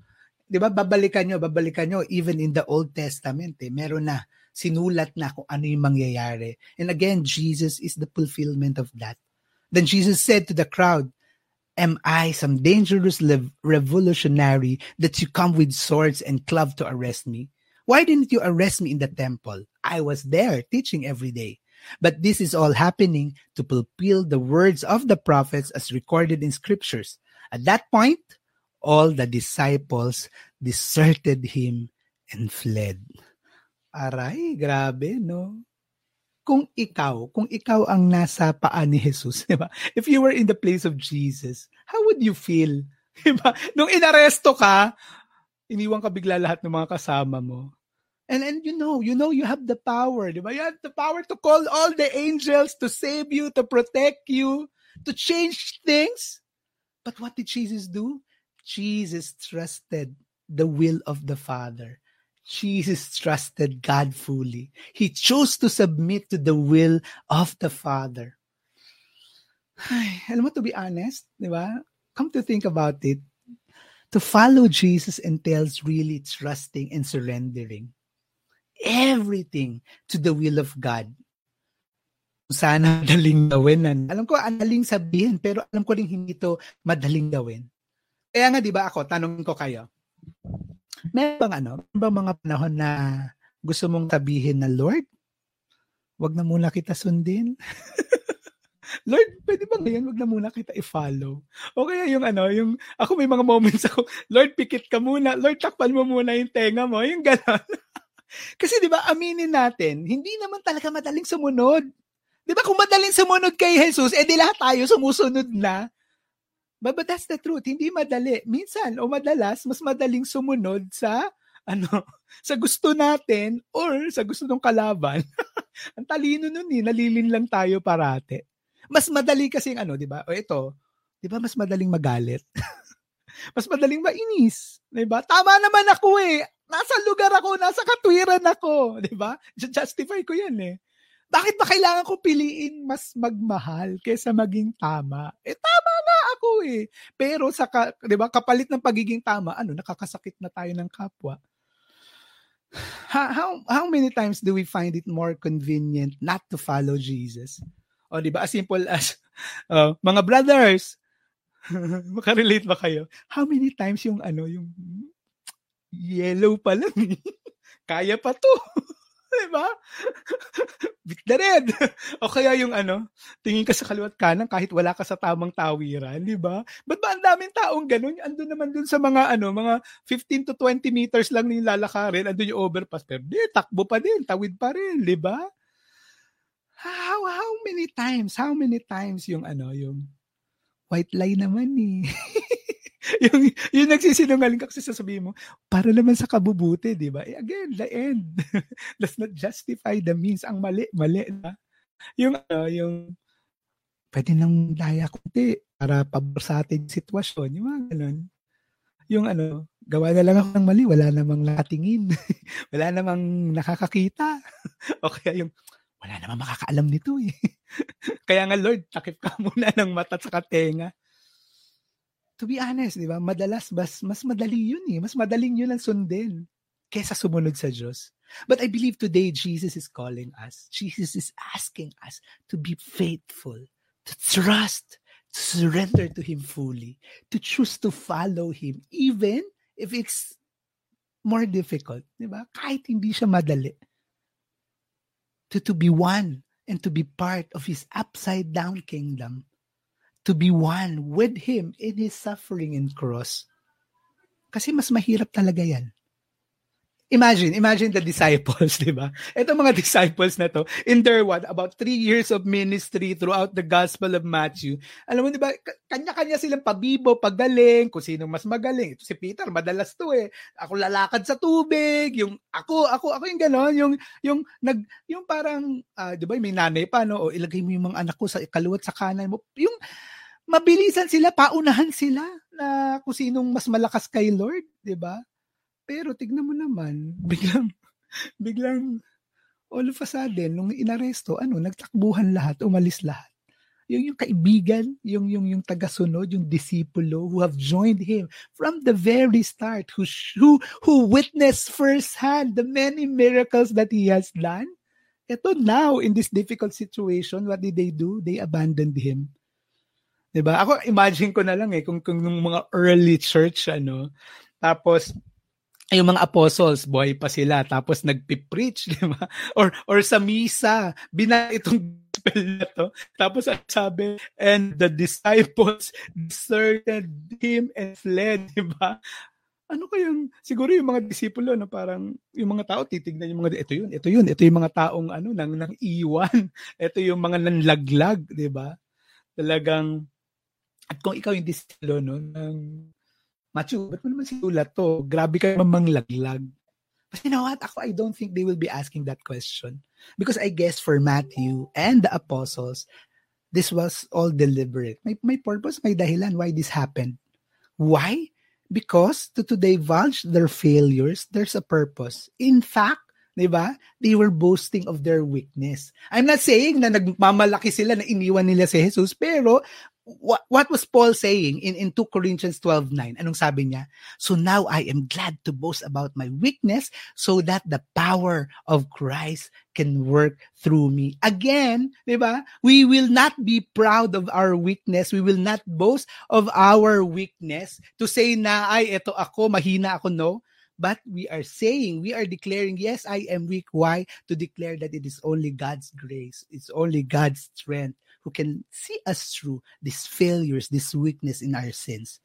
'Di ba? Babalikan nyo, babalikan nyo even in the Old Testament, eh, meron na sinulat na kung ano yung mangyayari. And again, Jesus is the fulfillment of that. Then Jesus said to the crowd, Am I some dangerous lev- revolutionary that you come with swords and club to arrest me? Why didn't you arrest me in the temple? I was there teaching every day. But this is all happening to fulfill the words of the prophets as recorded in scriptures. At that point, all the disciples deserted him and fled. Aray, grabe, no? Kung ikaw, kung ikaw ang nasa paa ni Jesus, di ba? If you were in the place of Jesus, how would you feel? Di ba? Nung inaresto ka, iniwan ka bigla lahat ng mga kasama mo. And and you know, you know you have the power, di ba? You have the power to call all the angels to save you, to protect you, to change things. But what did Jesus do? Jesus trusted the will of the Father. Jesus trusted God fully. He chose to submit to the will of the Father. Alam mo, to be honest, di ba? Come to think about it, to follow Jesus entails really trusting and surrendering everything to the will of God. Sana madaling gawin. Alam ko, madaling sabihin, pero alam ko rin hindi ito madaling gawin. Kaya nga, di ba ako, tanong ko kayo, meron bang ano, meron bang mga panahon na gusto mong sabihin na, Lord, wag na muna kita sundin? Lord, pwede ba ngayon wag na muna kita i-follow? O kaya yung ano, yung, ako may mga moments ako, Lord, pikit ka muna. Lord, takpan mo muna yung tenga mo. Yung gano'n. Kasi 'di ba, aminin natin, hindi naman talaga madaling sumunod. 'Di ba kung madaling sumunod kay Jesus, eh di lahat tayo sumusunod na. But, but that's the truth, hindi madali. Minsan o madalas mas madaling sumunod sa ano, sa gusto natin or sa gusto ng kalaban. Ang talino nun eh, nalilin lang tayo parate. Mas madali kasi ano, 'di ba? O ito, 'di ba mas madaling magalit? mas madaling mainis, 'di ba? Tama naman ako eh nasa lugar ako, nasa katwiran ako, di ba? Justify ko yan eh. Bakit ba kailangan ko piliin mas magmahal kaysa maging tama? Eh tama nga ako eh. Pero sa ka, 'di ba, kapalit ng pagiging tama, ano, nakakasakit na tayo ng kapwa. How how many times do we find it more convenient not to follow Jesus? O 'di ba, as simple as uh, mga brothers, makarelate ba kayo? How many times yung ano, yung yellow pa lang. Kaya pa to. diba? Beat the red. o kaya yung ano, tingin ka sa kaliwat kanan kahit wala ka sa tamang tawiran, di ba? Ba't ba ang daming taong ganun? Ando naman dun sa mga ano, mga 15 to 20 meters lang yung lalakarin, ando yung overpass. Pero di, takbo pa din, tawid pa rin, di ba? How, how many times, how many times yung ano, yung white lie naman eh. yung, yung nagsisinungaling ka kasi sasabihin mo, para naman sa kabubuti, di ba? Eh, again, the end does not justify the means. Ang mali, mali na. Yung, uh, yung, pwede nang daya kunti para pabor sa ating sitwasyon. Yung mga ganun. Yung ano, gawa na lang ako ng mali, wala namang nakatingin. wala namang nakakakita. o kaya yung, wala namang makakaalam nito eh. kaya nga Lord, takip ka muna ng mata at sa tenga to be honest, di ba, madalas mas, mas madali yun eh. Mas madaling yun ang sundin kesa sumunod sa Diyos. But I believe today Jesus is calling us. Jesus is asking us to be faithful, to trust, to surrender to Him fully, to choose to follow Him, even if it's more difficult. Di ba? Kahit hindi siya madali. To, to be one and to be part of His upside down kingdom to be one with Him in His suffering and cross. Kasi mas mahirap talaga yan. Imagine, imagine the disciples, di ba? Ito mga disciples na to, in their what, about three years of ministry throughout the Gospel of Matthew, alam mo, di ba, kanya-kanya silang pabibo, pagaling, kung sino mas magaling. Ito si Peter, madalas to eh. Ako lalakad sa tubig, yung ako, ako, ako yung gano'n, yung, yung, nag, yung parang, uh, di ba, may nanay pa, no? O ilagay mo yung mga anak ko sa kaluwat sa kanan mo. Yung, mabilisan sila, paunahan sila na kung sinong mas malakas kay Lord, di ba? Pero tignan mo naman, biglang, biglang, all of a sudden, nung inaresto, ano, nagtakbuhan lahat, umalis lahat. Yung, yung kaibigan, yung, yung, yung tagasunod, yung disipulo who have joined him from the very start, who, who, who witnessed firsthand the many miracles that he has done. Ito now, in this difficult situation, what did they do? They abandoned him. Diba? Ako, imagine ko na lang eh, kung, kung yung mga early church, ano, tapos, yung mga apostles, boy pa sila, tapos nagpipreach, di ba? Or, or sa misa, bina itong gospel na to. Tapos sabi, and the disciples deserted him and fled, di ba? Ano kayang, siguro yung mga disipulo, no, parang yung mga tao titignan yung mga, ito yun, ito yun, ito yung mga taong ano, nang, nang iwan. Ito yung mga nanlaglag, di ba? Talagang, at kung ikaw yung disipulo, no, ng Machu, ba't mo naman sinulat to? Grabe ka mamang laglag. But you know what? Ako, I don't think they will be asking that question. Because I guess for Matthew and the apostles, this was all deliberate. May, may purpose, may dahilan why this happened. Why? Because to, to divulge their failures, there's a purpose. In fact, di ba? They were boasting of their weakness. I'm not saying na nagmamalaki sila na iniwan nila si Jesus, pero what, what was Paul saying in, in 2 Corinthians 12.9? Anong sabi niya? So now I am glad to boast about my weakness so that the power of Christ can work through me. Again, di ba? We will not be proud of our weakness. We will not boast of our weakness to say na, ay, ito ako, mahina ako, no? But we are saying, we are declaring, yes, I am weak. Why? To declare that it is only God's grace. It's only God's strength who can see us through these failures, this weakness in our sins.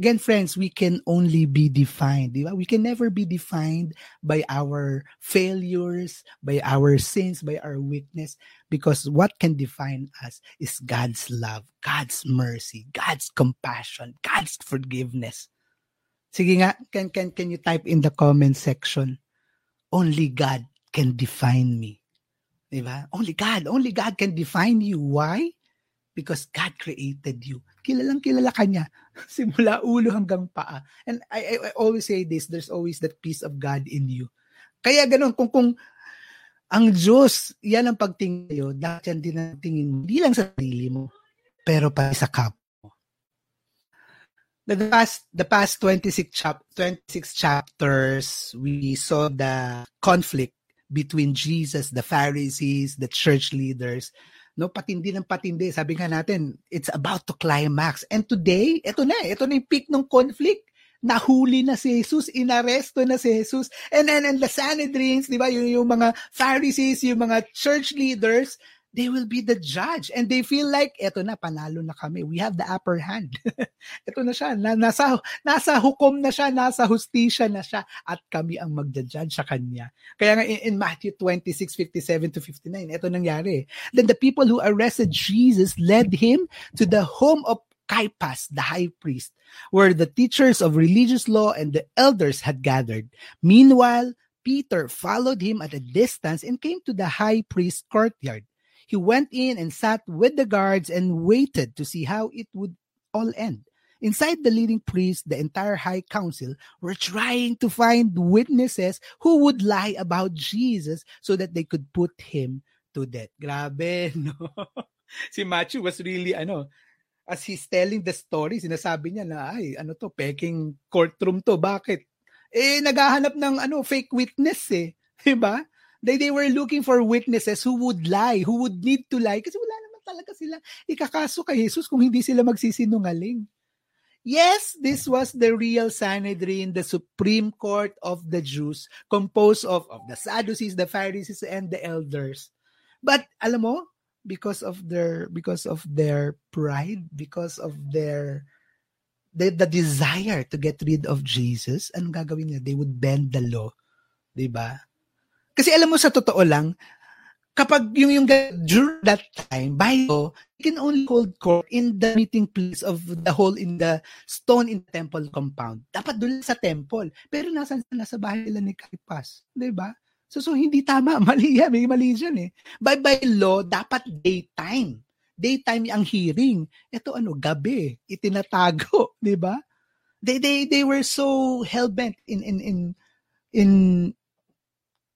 Again, friends, we can only be defined. We can never be defined by our failures, by our sins, by our weakness, because what can define us is God's love, God's mercy, God's compassion, God's forgiveness. Sige nga, can, can, can you type in the comment section? Only God can define me. Diba? Only God, only God can define you. Why? Because God created you. Kilalang kilala ka niya. Simula ulo hanggang paa. And I, I, I always say this, there's always that peace of God in you. Kaya ganun, kung, kung ang Diyos, yan ang pagtingin sa'yo, dapat yan din ang tingin mo, hindi lang sa sarili mo, pero pa sa kap the past the past 26 chap 26 chapters we saw the conflict between Jesus, the Pharisees, the church leaders. No, patindi ng patindi. Sabi nga natin, it's about to climax. And today, ito na, ito na yung peak ng conflict. Nahuli na si Jesus, inaresto na si Jesus. And then, and the Sanhedrins, di ba, yung, yung mga Pharisees, yung mga church leaders, they will be the judge. And they feel like eto na panalo na kami. We have the upper hand. Eto na siya. Na, nasa nasa hukom na siya nasa hustisya na siya. At kami ang magja-judge sa kanya. Kaya nga in, in Matthew 26:57 to 59 eto nangyari. Then the people who arrested Jesus led him to the home of Caiaphas, the high priest, where the teachers of religious law and the elders had gathered. Meanwhile, Peter followed him at a distance and came to the high priest's courtyard. He went in and sat with the guards and waited to see how it would all end. Inside the leading priests, the entire high council were trying to find witnesses who would lie about Jesus so that they could put him to death. Grabe, no? si Matthew was really, ano, as he's telling the story, sinasabi niya na, ay, ano to, peking courtroom to. Bakit? Eh, naghahanap ng, ano, fake witness eh. Diba? They, they were looking for witnesses who would lie, who would need to lie. Kasi wala naman talaga sila ikakaso kay Jesus kung hindi sila magsisinungaling. Yes, this was the real Sanhedrin, the Supreme Court of the Jews, composed of, of the Sadducees, the Pharisees, and the elders. But alam mo, because of their because of their pride, because of their the, the desire to get rid of Jesus, anong gagawin nila? They would bend the law. 'Di ba? Kasi alam mo sa totoo lang, kapag yung yung during that time, by law, you can only hold court in the meeting place of the hole in the stone in the temple compound. Dapat doon sa temple. Pero nasan sila sa bahay nila ni Caiaphas? 'Di ba? So, so hindi tama. Mali yan. May mali dyan eh. By, by law, dapat daytime. Daytime ang hearing. Ito ano, gabi. Itinatago. Di ba? They, they, they were so hell-bent in, in, in, in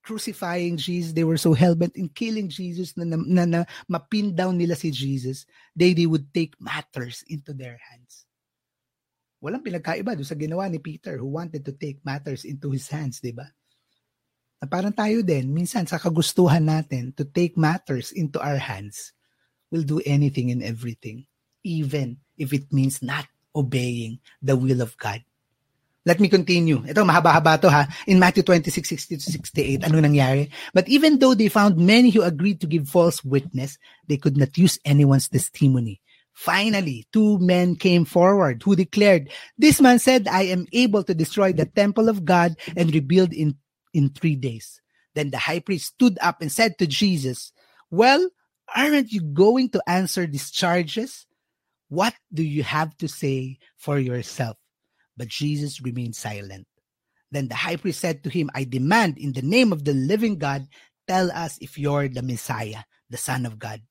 crucifying Jesus. They were so hell-bent in killing Jesus na, na, na, na mapin down nila si Jesus. They, they would take matters into their hands. Walang pinagkaiba doon sa ginawa ni Peter who wanted to take matters into his hands, di ba? na parang tayo din, minsan sa kagustuhan natin to take matters into our hands, we'll do anything and everything, even if it means not obeying the will of God. Let me continue. Ito, mahaba-haba to ha. In Matthew 26, 60 to 68, ano nangyari? But even though they found many who agreed to give false witness, they could not use anyone's testimony. Finally, two men came forward who declared, This man said, I am able to destroy the temple of God and rebuild in in three days. Then the high priest stood up and said to Jesus, Well, aren't you going to answer these charges? What do you have to say for yourself? But Jesus remained silent. Then the high priest said to him, I demand in the name of the living God, tell us if you're the Messiah, the Son of God.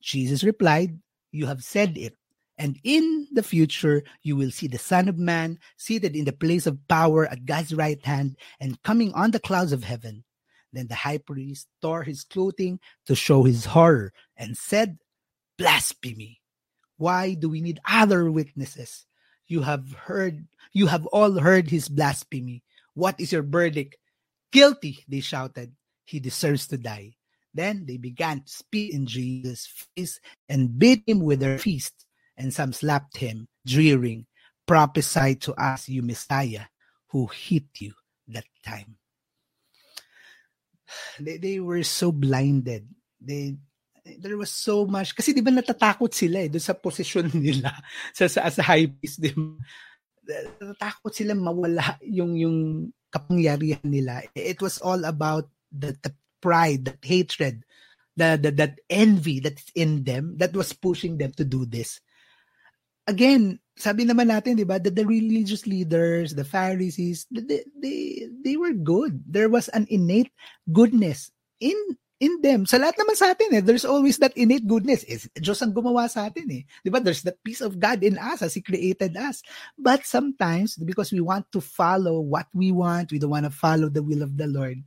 Jesus replied, You have said it. And in the future, you will see the Son of Man seated in the place of power at God's right hand and coming on the clouds of heaven. Then the high priest tore his clothing to show his horror and said, Blasphemy! Why do we need other witnesses? You have heard, you have all heard his blasphemy. What is your verdict? Guilty, they shouted. He deserves to die. Then they began to spit in Jesus' face and beat him with their fists and some slapped him, jeering, Prophesy to us, you Messiah, who hit you that time. They, they were so blinded. They there was so much kasi di ba natatakot sila eh doon sa posisyon nila sa sa as a high priest di natatakot sila mawala yung yung kapangyarihan nila. It was all about the, the pride that hatred the, the that envy that's in them that was pushing them to do this. Again, sabi naman natin, di ba, that the religious leaders, the Pharisees, they, they, they were good. There was an innate goodness in in them. Sa lahat naman sa atin, eh, there's always that innate goodness. Is Diyos ang gumawa sa atin eh. Di ba? There's that peace of God in us as He created us. But sometimes, because we want to follow what we want, we don't want to follow the will of the Lord.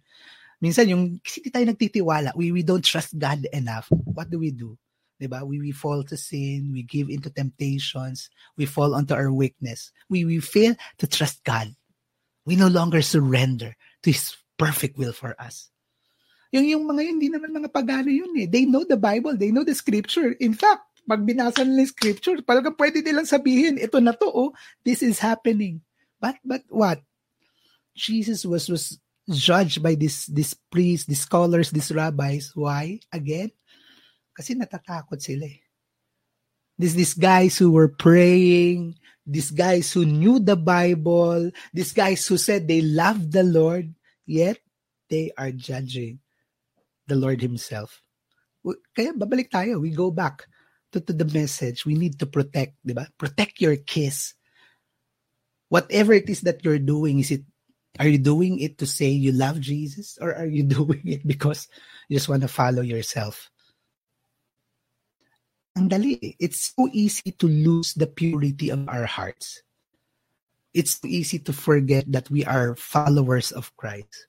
Minsan, yung, kasi di tayo nagtitiwala, we, we don't trust God enough. What do we do? Diba? We, we fall to sin, we give into temptations, we fall onto our weakness. We, we fail to trust God. We no longer surrender to His perfect will for us. Yung, yung mga yun, hindi naman mga pagano yun eh. They know the Bible, they know the scripture. In fact, pag binasa nila yung scripture, talagang pwede nilang sabihin, ito na to, oh, this is happening. But, but what? Jesus was, was judged by this, this priests, these scholars, these rabbis. Why? Again, kasi natatakot sila eh. This, these guys who were praying, these guys who knew the Bible, these guys who said they loved the Lord, yet they are judging the Lord Himself. Kaya babalik tayo. We go back to, to the message. We need to protect, di ba? Protect your kiss. Whatever it is that you're doing, is it are you doing it to say you love Jesus or are you doing it because you just want to follow yourself? Ang dali. It's so easy to lose the purity of our hearts. It's so easy to forget that we are followers of Christ.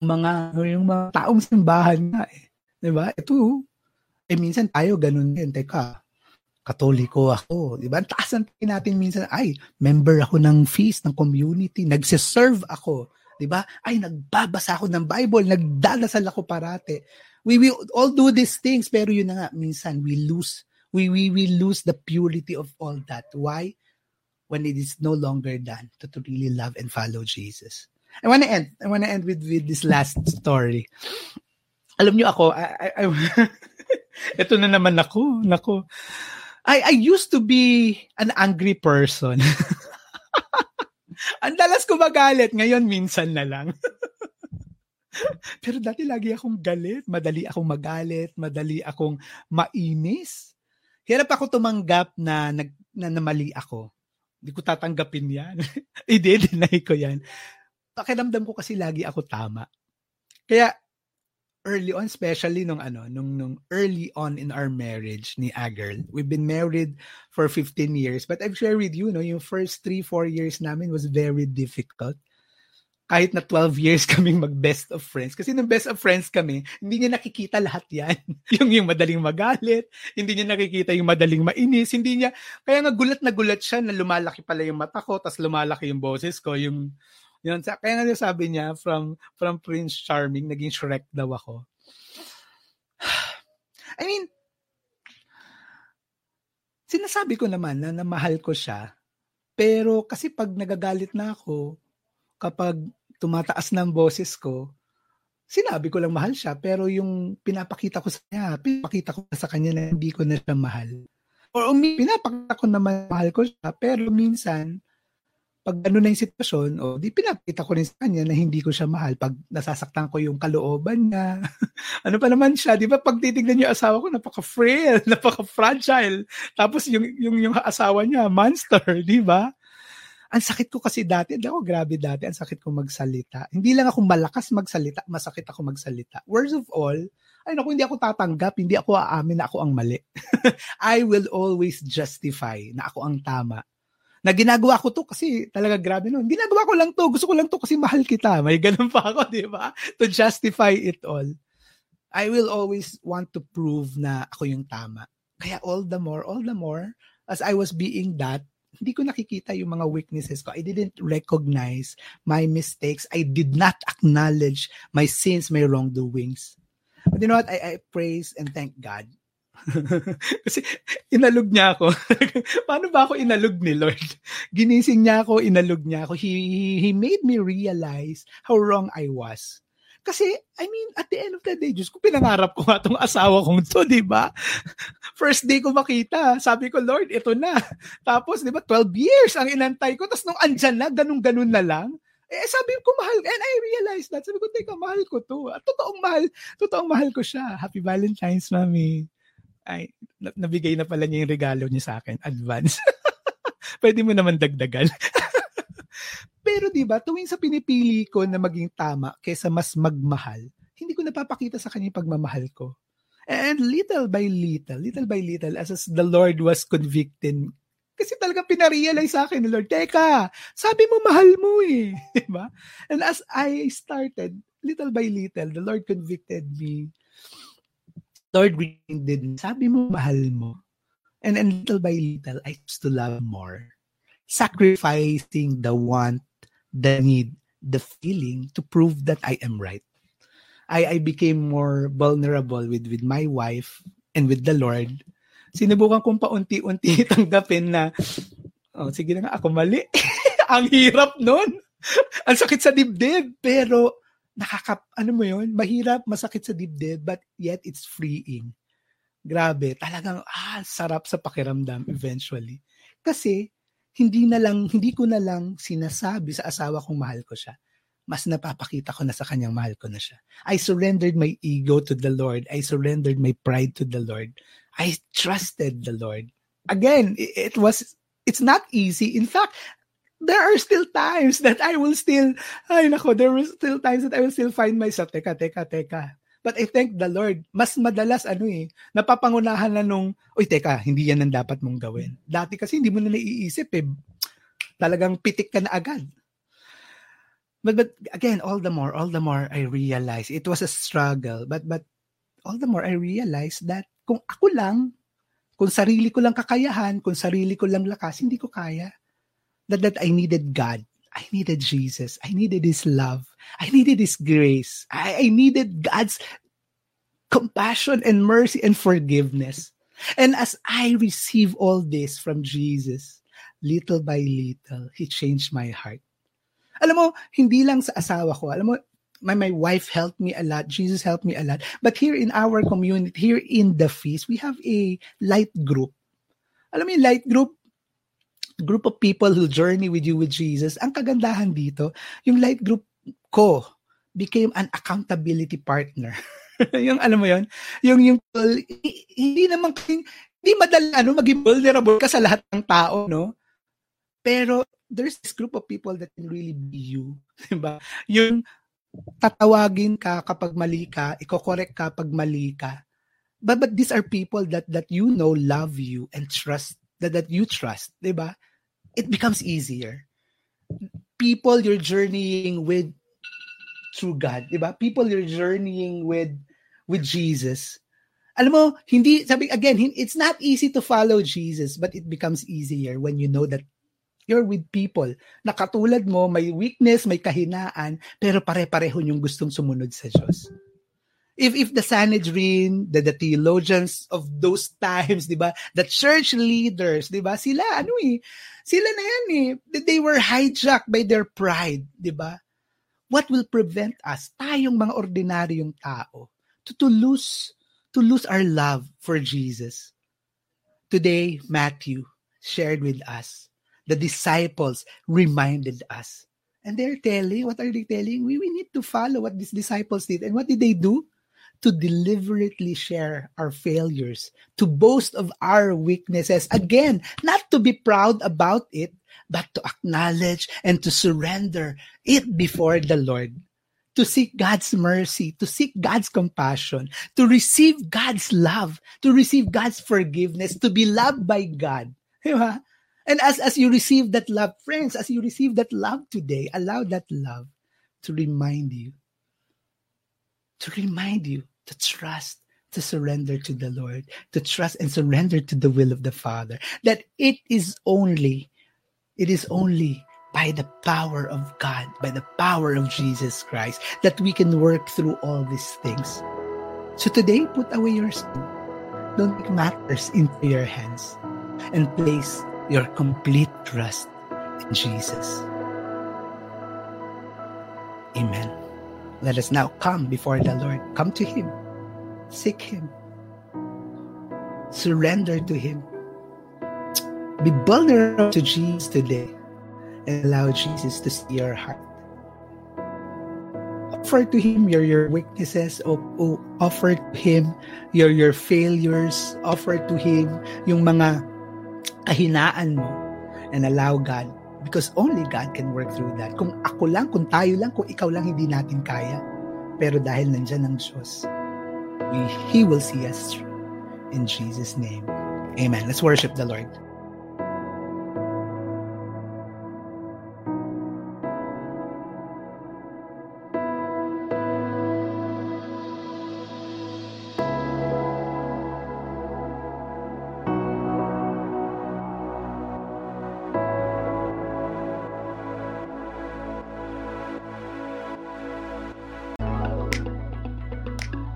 Mga, yung mga taong simbahan nga eh. Diba? Ito, eh minsan tayo ganun din. Teka, katoliko ako. Diba? Taas natin minsan, ay, member ako ng feast, ng community, nagsiserve ako. Diba? Ay, nagbabasa ako ng Bible, nagdadasal ako parate we will all do these things pero yun na nga minsan we lose we we we lose the purity of all that why when it is no longer done to, to really love and follow Jesus I want to end I want to end with with this last story alam niyo ako I, I, I Ito na naman ako. Nako. I, I used to be an angry person. Ang dalas ko magalit. Ngayon, minsan na lang. Pero dati lagi akong galit. Madali akong magalit. Madali akong mainis. Hirap ako tumanggap na, nag, na, na mali ako. Hindi ko tatanggapin yan. I-deny ko yan. Pakiramdam ko kasi lagi ako tama. Kaya early on, especially nung ano, nung, nung early on in our marriage ni Agirl. We've been married for 15 years. But I've shared with you, no, yung first 3, 4 years namin was very difficult. Kahit na 12 years kaming mag-best of friends. Kasi nung best of friends kami, hindi niya nakikita lahat yan. yung, yung madaling magalit, hindi niya nakikita yung madaling mainis, hindi niya, kaya nga gulat na gulat siya na lumalaki pala yung mata ko, tas lumalaki yung boses ko, yung, yun, kaya nga sabi niya, from, from Prince Charming, naging Shrek daw ako. I mean, sinasabi ko naman na, na mahal ko siya, pero kasi pag nagagalit na ako, kapag tumataas ng boses ko, sinabi ko lang mahal siya, pero yung pinapakita ko sa kanya, pinapakita ko sa kanya na hindi ko na siya mahal. Or umi, pinapakita ko naman mahal ko siya, pero minsan, pag ano na yung sitwasyon, o di pinapakita ko rin sa kanya na hindi ko siya mahal pag nasasaktan ko yung kalooban niya. ano pa naman siya, di ba pag titignan yung asawa ko, napaka-frail, napaka-fragile. Tapos yung, yung, yung asawa niya, monster, di ba? Ang sakit ko kasi dati, ako grabe dati, ang sakit ko magsalita. Hindi lang ako malakas magsalita, masakit ako magsalita. Worst of all, ay naku, hindi ako tatanggap, hindi ako aamin na ako ang mali. I will always justify na ako ang tama. Na ginagawa ko to kasi talaga grabe no. Ginagawa ko lang to, gusto ko lang to kasi mahal kita. May ganun pa ako, di ba? To justify it all. I will always want to prove na ako yung tama. Kaya all the more, all the more, as I was being that, hindi ko nakikita yung mga weaknesses ko. I didn't recognize my mistakes. I did not acknowledge my sins, my wrongdoings. But you know what? I, I praise and thank God. Kasi inalog niya ako. Paano ba ako inalog ni Lord? Ginising niya ako, inalog niya ako. He, he made me realize how wrong I was. Kasi, I mean, at the end of the day, Diyos ko, pinangarap ko nga itong asawa kong to, di ba? First day ko makita, sabi ko, Lord, ito na. Tapos, di ba, 12 years ang inantay ko. Tapos nung andyan na, ganun-ganun na lang. Eh, sabi ko, mahal. And I realized that. Sabi ko, teka, mahal ko to. At totoong mahal, totoong mahal ko siya. Happy Valentine's, Mami. Ay, nabigay na pala niya yung regalo niya sa akin. Advance. Pwede mo naman dagdagan. Pero 'di ba, tuwing sa pinipili ko na maging tama kaysa mas magmahal, hindi ko napapakita sa kanya yung pagmamahal ko. And little by little, little by little, as, as the Lord was convicting, kasi talaga pinarealize sa akin ni Lord, teka, sabi mo mahal mo eh. Diba? And as I started, little by little, the Lord convicted me. Lord reminded me, sabi mo mahal mo. And, and little by little, I used to love more. Sacrificing the want the need, the feeling to prove that I am right. I, I became more vulnerable with, with my wife and with the Lord. Sinubukan kong paunti-unti tanggapin na, oh, sige na nga, ako mali. Ang hirap nun. Ang sakit sa dibdib. Pero, nakaka, ano mo yun, mahirap, masakit sa dibdib, but yet it's freeing. Grabe, talagang, ah, sarap sa pakiramdam eventually. Kasi, hindi na lang, hindi ko na lang sinasabi sa asawa kong mahal ko siya. Mas napapakita ko na sa kanyang mahal ko na siya. I surrendered my ego to the Lord. I surrendered my pride to the Lord. I trusted the Lord. Again, it was, it's not easy. In fact, there are still times that I will still, ay nako, there are still times that I will still find myself, teka, teka, teka. But I thank the Lord. Mas madalas ano eh, napapangunahan na nung, uy teka, hindi yan ang dapat mong gawin. Dati kasi hindi mo na naiisip eh. Talagang pitik ka na agad. But, but again, all the more, all the more I realize it was a struggle. But, but all the more I realize that kung ako lang, kung sarili ko lang kakayahan, kung sarili ko lang lakas, hindi ko kaya. That, that I needed God I needed Jesus. I needed His love. I needed His grace. I, I needed God's compassion and mercy and forgiveness. And as I receive all this from Jesus, little by little, He changed my heart. Alam mo, hindi lang sa asawa ko. Alam mo, my my wife helped me a lot. Jesus helped me a lot. But here in our community, here in the feast, we have a light group. Alam mo yung light group? Group of people who journey with you with Jesus. Ang kagandahan dito, yung light group ko became an accountability partner. yung alam mo yon yung yung hindi naman hindi madali ano maging vulnerable ka sa lahat ng tao no pero there's this group of people that can really be you diba yung tatawagin ka kapag mali ka iko-correct ka pag mali ka but but these are people that that you know love you and trust that that you trust diba it becomes easier people you're journeying with through God, 'di ba? People you're journeying with with Jesus. Alam mo, hindi sabi again, it's not easy to follow Jesus, but it becomes easier when you know that you're with people na katulad mo, may weakness, may kahinaan, pero pare-pareho yung gustong sumunod sa Diyos. If if the Sanhedrin, the, the theologians of those times, 'di ba? The church leaders, 'di ba? Sila ano eh, sila na yan eh. They were hijacked by their pride, 'di ba? What will prevent us, tayong mga ordinaryong tao, to, to lose to lose our love for Jesus? Today, Matthew shared with us. The disciples reminded us. And they're telling, what are they telling? We, we need to follow what these disciples did. And what did they do? To deliberately share our failures, to boast of our weaknesses. Again, not to be proud about it, but to acknowledge and to surrender it before the Lord. To seek God's mercy, to seek God's compassion, to receive God's love, to receive God's forgiveness, to be loved by God. And as, as you receive that love, friends, as you receive that love today, allow that love to remind you, to remind you to trust, to surrender to the Lord, to trust and surrender to the will of the Father. That it is only, it is only by the power of God, by the power of Jesus Christ, that we can work through all these things. So today, put away your sin. Don't take matters into your hands and place your complete trust in Jesus. Amen. Let us now come before the Lord. Come to Him. Seek Him. Surrender to Him. Be vulnerable to Jesus today and allow Jesus to see your heart. Offer to Him your, your weaknesses, o, o, offer to Him your, your failures, offer to Him yung mga kahinaan mo, and allow God because only God can work through that. Kung ako lang, kung tayo lang, kung ikaw lang hindi natin kaya, pero dahil nandyan ang Diyos, we, He will see us through. In Jesus' name, Amen. Let's worship the Lord.